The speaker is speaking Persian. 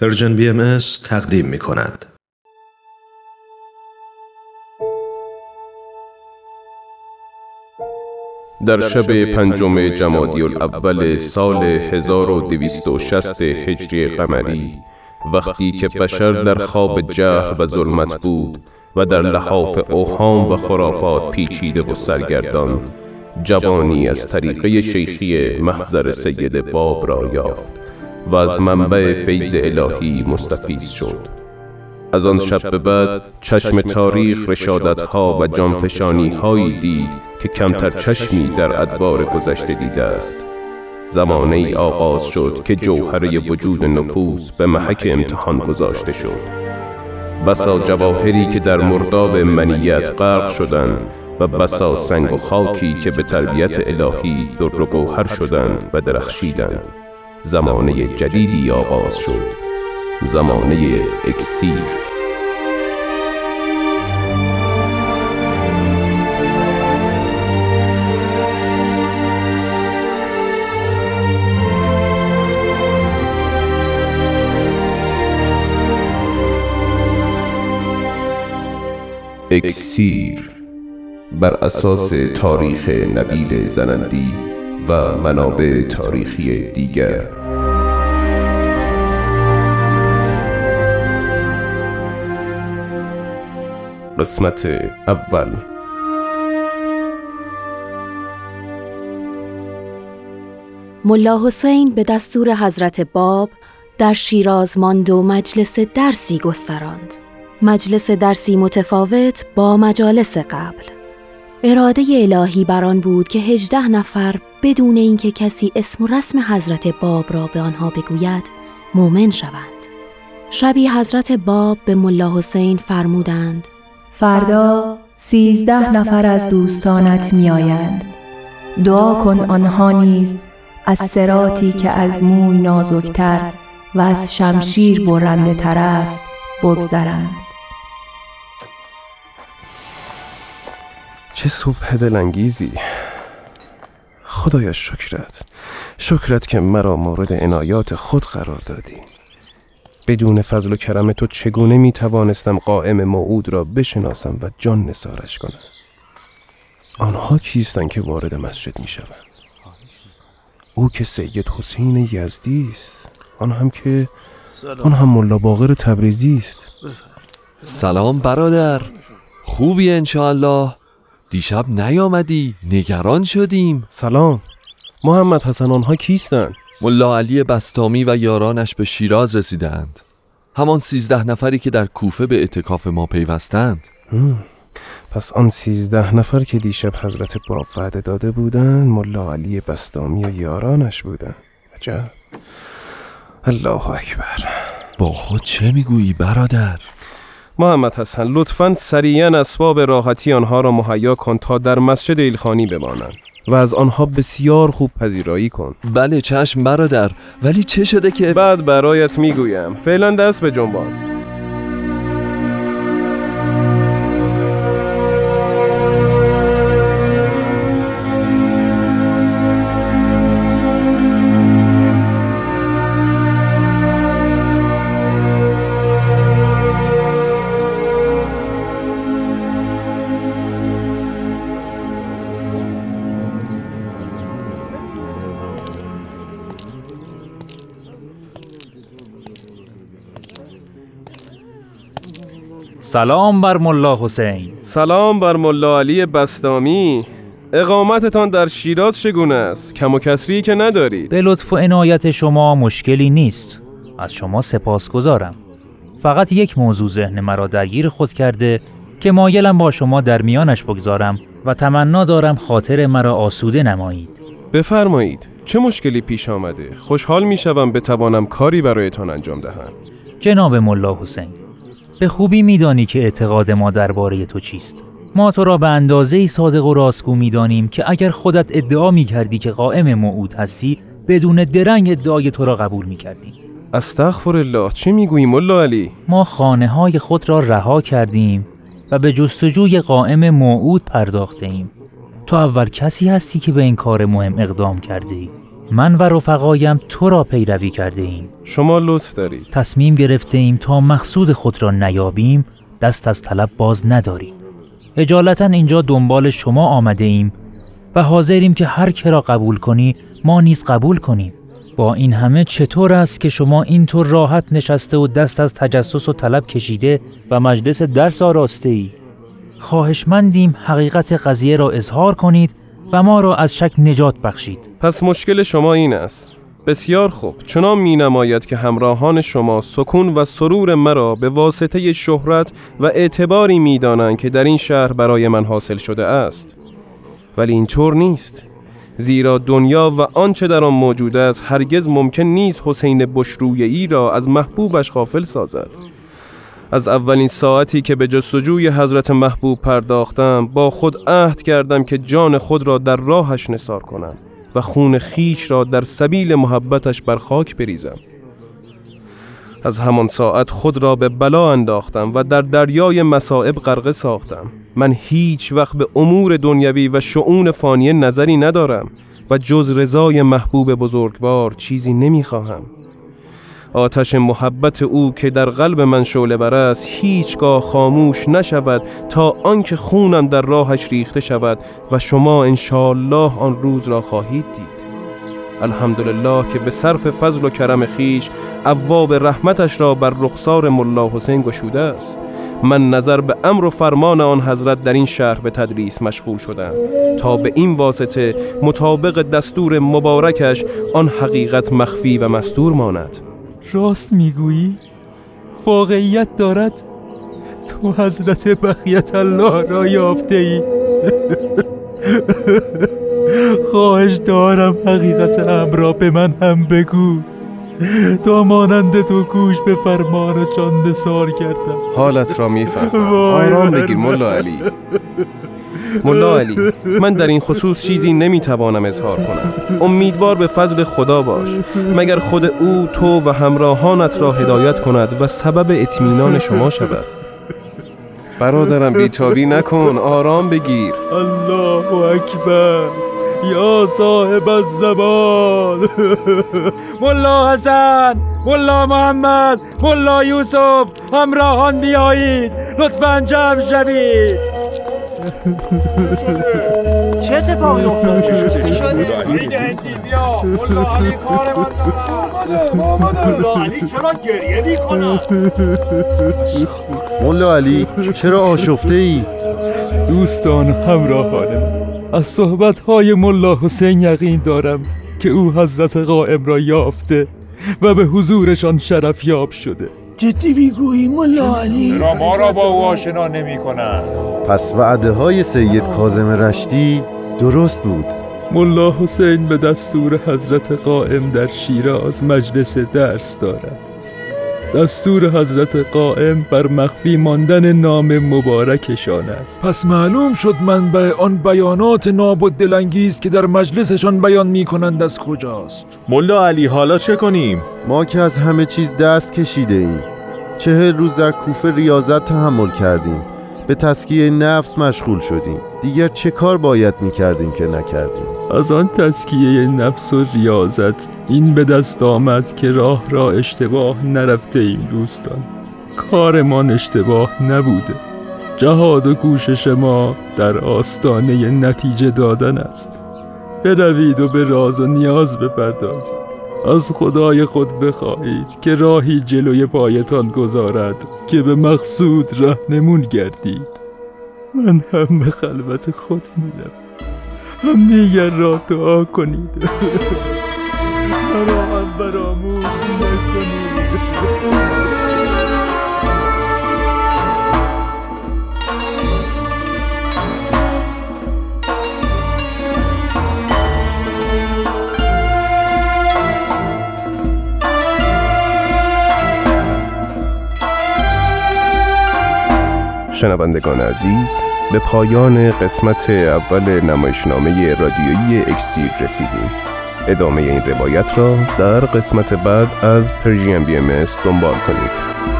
Persian BM تقدیم می کند. در شب پنجم جمادی الاول سال 1260 هجری قمری وقتی که بشر در خواب جهل و ظلمت بود و در لحاف اوهام و خرافات پیچیده و سرگردان جوانی از طریقه شیخی محضر سید باب را یافت و از منبع فیض الهی مستفیز شد. از آن شب به بعد چشم تاریخ رشادت ها و جانفشانی هایی دید که کمتر چشمی در ادوار گذشته دیده است. زمانه ای آغاز شد که جوهره وجود نفوس به محک امتحان گذاشته شد. بسا جواهری که در مرداب منیت غرق شدند و بسا سنگ و خاکی که به تربیت الهی در گوهر شدند و درخشیدند. زمانه جدیدی آغاز شد. زمانه اکسیر. اکسیر. بر اساس تاریخ نبیل زنندی و منابع تاریخی دیگر قسمت اول ملا حسین به دستور حضرت باب در شیراز ماند و مجلس درسی گستراند. مجلس درسی متفاوت با مجالس قبل. اراده الهی بر آن بود که هجده نفر بدون اینکه کسی اسم و رسم حضرت باب را به آنها بگوید مؤمن شوند. شبی حضرت باب به ملا حسین فرمودند فردا سیزده نفر از دوستانت میآیند. دعا کن آنها نیز از سراتی که از موی نازکتر و از شمشیر برنده تر است بگذرند. چه صبح دلانگیزی. خدایا شکرت. شکرت که مرا مورد عنایات خود قرار دادی. بدون فضل و کرم تو چگونه می توانستم قائم موعود را بشناسم و جان نسارش کنم؟ آنها کیستند که وارد مسجد می شوند او که سید حسین یزدی است. آن هم که آن هم ملا باقر تبریزی است. سلام برادر. خوبی انشاءالله. دیشب نیامدی نگران شدیم. سلام. محمد حسن آنها کیستند ملا علی بستامی و یارانش به شیراز رسیدند. همان سیزده نفری که در کوفه به اعتکاف ما پیوستند. پس آن سیزده نفر که دیشب حضرت باب وعده داده بودند ملا علی بستامی و یارانش بودند. عجب. الله اکبر. با خود چه می‌گویی برادر؟ محمد حسن لطفا سریعا اسباب راحتی آنها را مهیا کن تا در مسجد ایلخانی بمانند و از آنها بسیار خوب پذیرایی کن. بله چشم برادر ولی چه شده که بعد برایت می‌گویم. فعلا دست به جنبان. سلام بر ملا حسین. سلام بر ملا علی بستامی. اقامتتان در شیراز چگونه است؟ کم و کسری که ندارید به لطف و عنایت شما مشکلی نیست. از شما سپاسگزارم. فقط یک موضوع ذهن مرا درگیر خود کرده که مایلم با شما در میانش بگذارم و تمنا دارم خاطر مرا آسوده نمایید. بفرمایید. چه مشکلی پیش آمده؟ خوشحال می‌شوم بتوانم کاری برایتان انجام دهم. جناب ملا حسین به خوبی میدانی که اعتقاد ما درباره تو چیست. ما تو را به اندازه ای صادق و راستگو می‌دانیم که اگر خودت ادعا می کردی که قائم موعود هستی بدون درنگ ادعای تو را قبول می کردی استغفر الله چه می‌گویی ملا علی؟ ما خانه های خود را رها کردیم و به جستجوی قائم موعود پرداخته ایم تو اول کسی هستی که به این کار مهم اقدام کرده ای من و رفقایم تو را پیروی کرده ایم شما لطف دارید. تصمیم گرفته ایم تا مقصود خود را نیابیم دست از طلب باز نداریم. اجالتا اینجا دنبال شما آمده ایم و حاضریم که هر که را قبول کنی ما نیز قبول کنیم. با این همه چطور است که شما اینطور راحت نشسته و دست از تجسس و طلب کشیده و مجلس درس آراسته ای؟ خواهشمندیم حقیقت قضیه را اظهار کنید و ما را از شک نجات بخشید. پس مشکل شما این است. بسیار خوب. چنان می نماید که همراهان شما سکون و سرور مرا به واسطه شهرت و اعتباری می دانند که در این شهر برای من حاصل شده است. ولی اینطور نیست. زیرا دنیا و آنچه در آن موجود است هرگز ممکن نیست حسین بشرویی را از محبوبش غافل سازد. از اولین ساعتی که به جستجوی حضرت محبوب پرداختم با خود عهد کردم که جان خود را در راهش نثار کنم و خون خیش را در سبیل محبتش بر خاک بریزم. از همان ساعت خود را به بلا انداختم و در دریای مصائب غرقه ساختم. من هیچ وقت به امور دنیوی و شعون فانی نظری ندارم و جز رضای محبوب بزرگوار چیزی نمی‌خواهم. آتش محبت او که در قلب من شعله بر است هیچگاه خاموش نشود تا آنکه خونم در راهش ریخته شود و شما انشالله آن روز را خواهید دید. الحمدلله که به صرف فضل و کرم خیش ابواب رحمتش را بر رخسار ملا حسین گشوده است. من نظر به امر و فرمان آن حضرت در این شهر به تدریس مشغول شدم. تا به این واسطه مطابق دستور مبارکش آن حقیقت مخفی و مستور ماند. راست می‌گویی؟ واقعیت دارد؟ تو حضرت بقیت الله را یافته ای خواهش دارم حقیقت امر را به من هم بگو. تا مانند تو گوش به فرمان و چانده سار کردم حالت را می‌فهمم. آرام بگیر ملا علی. ملا علی من در این خصوص چیزی نمی‌توانم اظهار کنم. امیدوار به فضل خدا باش. مگر خود او تو و همراهانت را هدایت کند و سبب اطمینان شما شود؟ برادرم بیتابی نکن. آرام بگیر. الله اکبر. یا صاحب الزمان. ملا حسن ملا محمد ملا یوسف همراهان بیایید. لطفا جمع شوید. چه اتفاقی افتاد؟ چه شده؟ چی شده؟ ملا علی کار علی چرا گریه می‌کنه ملا علی چرا آشفته ای؟ دوستان همراهان من از صحبت های ملا حسین یقین دارم که او حضرت قائم را یافته و به حضورشان شرف یاب شده. جدی می‌گویی ملا علی چرا ما را با او آشنا نمی پس وعده های سید کازم رشتی درست بود. ملا حسین به دستور حضرت قائم در شیراز مجلس درس دارد. دستور حضرت قائم بر مخفی ماندن نام مبارکشان است. پس معلوم شد منبع آن بیانات ناب و دلانگیز که در مجلسشان بیان می کنند از کجاست. ملا علی حالا چه کنیم؟ ما که از همه چیز دست کشیده ایم چهل روز در کوفه ریاضت تحمل کردیم. به تسکیه نفس مشغول شدیم. دیگر چه کار باید می کردیم که نکردیم؟ از آن تسکیه نفس و ریاضت این به دست آمد که راه را اشتباه نرفته ایم دوستان. کارمان اشتباه نبوده. جهاد و کوشش ما در آستانه نتیجه دادن است. بروید و به راز و نیاز بپردازید. از خدای خود بخواهید که راهی جلوی پایتان گذارد که به مقصود رهنمون گردید. من هم به خلوت خود میرم هم دیگر را دعا کنید. شنوندگان عزیز به پایان قسمت اول نمایشنامه رادیویی اکسیر رسیدیم. ادامه این روایت را در قسمت بعد از پرژیم بی ام دنبال کنید.